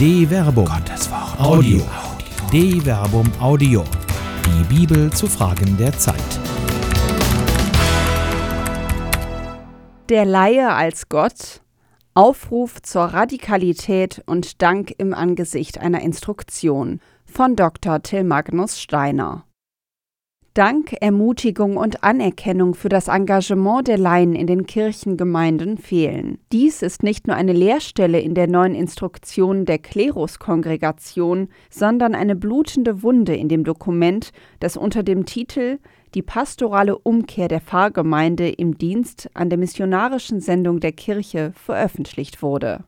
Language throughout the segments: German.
De Verbum. Gottes Wort. Audio. De Verbum Audio. Die Bibel zu Fragen der Zeit. Der Laie als Gott. Aufruf zur Radikalität und Dank im Angesicht einer Instruktion von Dr. Till Magnus Steiner. Dank, Ermutigung und Anerkennung für das Engagement der Laien in den Kirchengemeinden fehlen. Dies ist nicht nur eine Leerstelle in der neuen Instruktion der Kleruskongregation, sondern eine blutende Wunde in dem Dokument, das unter dem Titel Die pastorale Umkehr der Pfarrgemeinde im Dienst an der missionarischen Sendung der Kirche veröffentlicht wurde.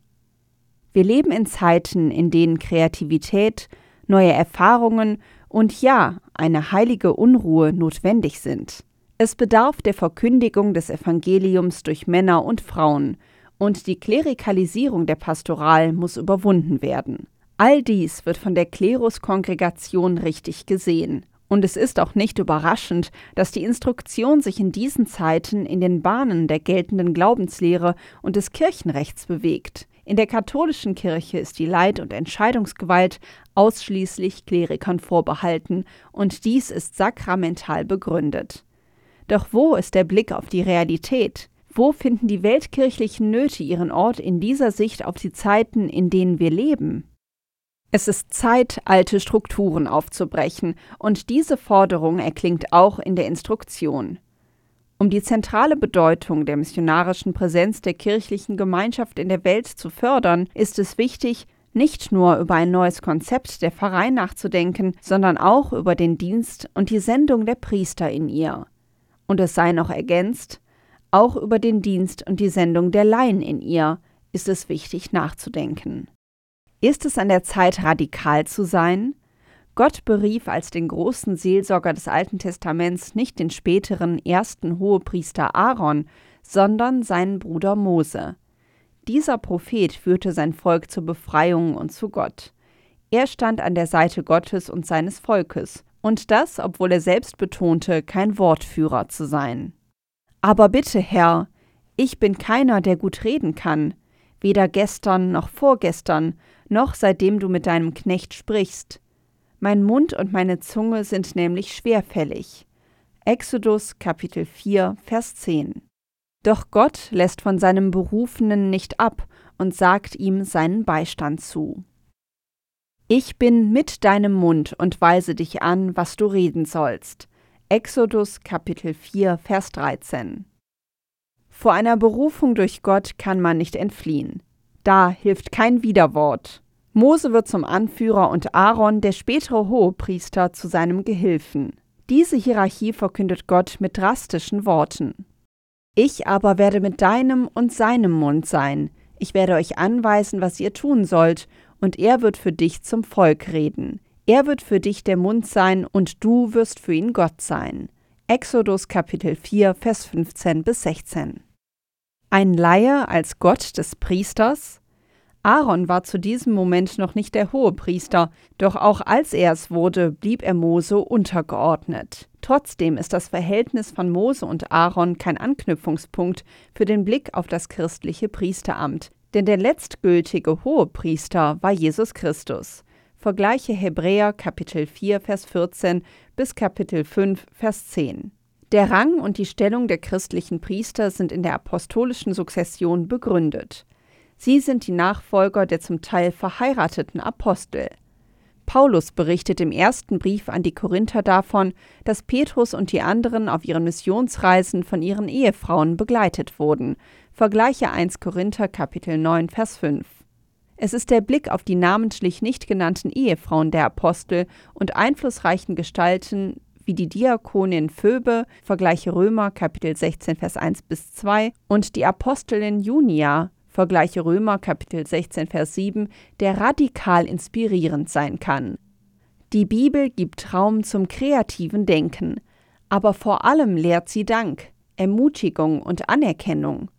Wir leben in Zeiten, in denen Kreativität, neue Erfahrungen und ja, eine heilige Unruhe notwendig sind. Es bedarf der Verkündigung des Evangeliums durch Männer und Frauen, und die Klerikalisierung der Pastoral muss überwunden werden. All dies wird von der Kleruskongregation richtig gesehen. Und es ist auch nicht überraschend, dass die Instruktion sich in diesen Zeiten in den Bahnen der geltenden Glaubenslehre und des Kirchenrechts bewegt. In der katholischen Kirche ist die Leit- und Entscheidungsgewalt ausschließlich Klerikern vorbehalten, und dies ist sakramental begründet. Doch wo ist der Blick auf die Realität? Wo finden die weltkirchlichen Nöte ihren Ort in dieser Sicht auf die Zeiten, in denen wir leben? Es ist Zeit, alte Strukturen aufzubrechen, und diese Forderung erklingt auch in der Instruktion. Um die zentrale Bedeutung der missionarischen Präsenz der kirchlichen Gemeinschaft in der Welt zu fördern, ist es wichtig, nicht nur über ein neues Konzept der Pfarrei nachzudenken, sondern auch über den Dienst und die Sendung der Priester in ihr. Und es sei noch ergänzt, auch über den Dienst und die Sendung der Laien in ihr ist es wichtig nachzudenken. Ist es an der Zeit, radikal zu sein? Gott berief als den großen Seelsorger des Alten Testaments nicht den späteren ersten Hohepriester Aaron, sondern seinen Bruder Mose. Dieser Prophet führte sein Volk zur Befreiung und zu Gott. Er stand an der Seite Gottes und seines Volkes, und das, obwohl er selbst betonte, kein Wortführer zu sein. Aber bitte, Herr, ich bin keiner, der gut reden kann, weder gestern noch vorgestern, noch seitdem du mit deinem Knecht sprichst. Mein Mund und meine Zunge sind nämlich schwerfällig. Exodus Kapitel 4, Vers 10. Doch Gott lässt von seinem Berufenen nicht ab und sagt ihm seinen Beistand zu. Ich bin mit deinem Mund und weise dich an, was du reden sollst. Exodus Kapitel 4, Vers 13. Vor einer Berufung durch Gott kann man nicht entfliehen. Da hilft kein Widerwort. Mose wird zum Anführer und Aaron, der spätere Hohepriester, zu seinem Gehilfen. Diese Hierarchie verkündet Gott mit drastischen Worten. Ich aber werde mit deinem und seinem Mund sein. Ich werde euch anweisen, was ihr tun sollt, und er wird für dich zum Volk reden. Er wird für dich der Mund sein, und du wirst für ihn Gott sein. Exodus Kapitel 4, Vers 15 bis 16. Ein Laie als Gott des Priesters, Aaron war zu diesem Moment noch nicht der Hohepriester, doch auch als er es wurde, blieb er Mose untergeordnet. Trotzdem ist das Verhältnis von Mose und Aaron kein Anknüpfungspunkt für den Blick auf das christliche Priesteramt, denn der letztgültige Hohepriester war Jesus Christus. Vergleiche Hebräer Kapitel 4 Vers 14 bis Kapitel 5 Vers 10. Der Rang und die Stellung der christlichen Priester sind in der apostolischen Sukzession begründet. Sie sind die Nachfolger der zum Teil verheirateten Apostel. Paulus berichtet im ersten Brief an die Korinther davon, dass Petrus und die anderen auf ihren Missionsreisen von ihren Ehefrauen begleitet wurden. Vergleiche 1 Korinther Kapitel 9 Vers 5. Es ist der Blick auf die namentlich nicht genannten Ehefrauen der Apostel und einflussreichen Gestalten wie die Diakonin Phoebe, vergleiche Römer Kapitel 16 Vers 1 bis 2 und die Apostelin Junia, Vergleiche Römer Kapitel 16 Vers 7, der radikal inspirierend sein kann. Die Bibel gibt Raum zum kreativen Denken, aber vor allem lehrt sie Dank, Ermutigung und Anerkennung.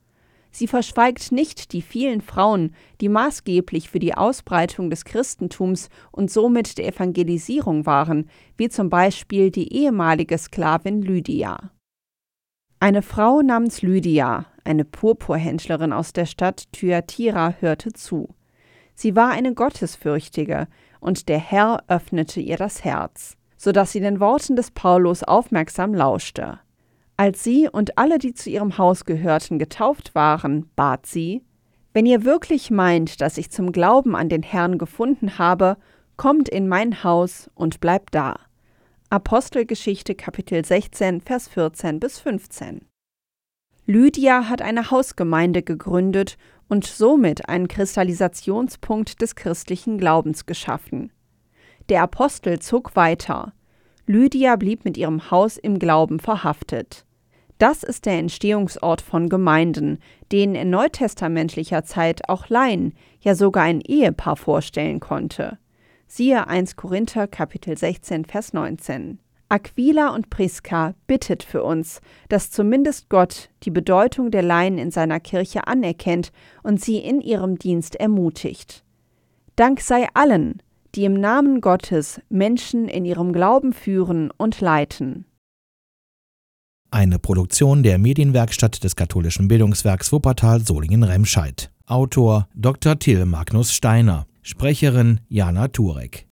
Sie verschweigt nicht die vielen Frauen, die maßgeblich für die Ausbreitung des Christentums und somit der Evangelisierung waren, wie zum Beispiel die ehemalige Sklavin Lydia. Eine Frau namens Lydia, eine Purpurhändlerin aus der Stadt Thyatira, hörte zu. Sie war eine Gottesfürchtige, und der Herr öffnete ihr das Herz, so dass sie den Worten des Paulus aufmerksam lauschte. Als sie und alle, die zu ihrem Haus gehörten, getauft waren, bat sie, Wenn ihr wirklich meint, dass ich zum Glauben an den Herrn gefunden habe, kommt in mein Haus und bleibt da. Apostelgeschichte Kapitel 16, Vers 14 bis 15. Lydia hat eine Hausgemeinde gegründet und somit einen Kristallisationspunkt des christlichen Glaubens geschaffen. Der Apostel zog weiter. Lydia blieb mit ihrem Haus im Glauben verhaftet. Das ist der Entstehungsort von Gemeinden, denen in neutestamentlicher Zeit auch Laien, ja sogar ein Ehepaar vorstellen konnte. Siehe 1 Korinther Kapitel 16 Vers 19. Aquila und Priska bittet für uns, dass zumindest Gott die Bedeutung der Laien in seiner Kirche anerkennt und sie in ihrem Dienst ermutigt. Dank sei allen, die im Namen Gottes Menschen in ihrem Glauben führen und leiten. Eine Produktion der Medienwerkstatt des katholischen Bildungswerks Wuppertal Solingen-Remscheid. Autor Dr. Till Magnus Steiner. Sprecherin Jana Turek.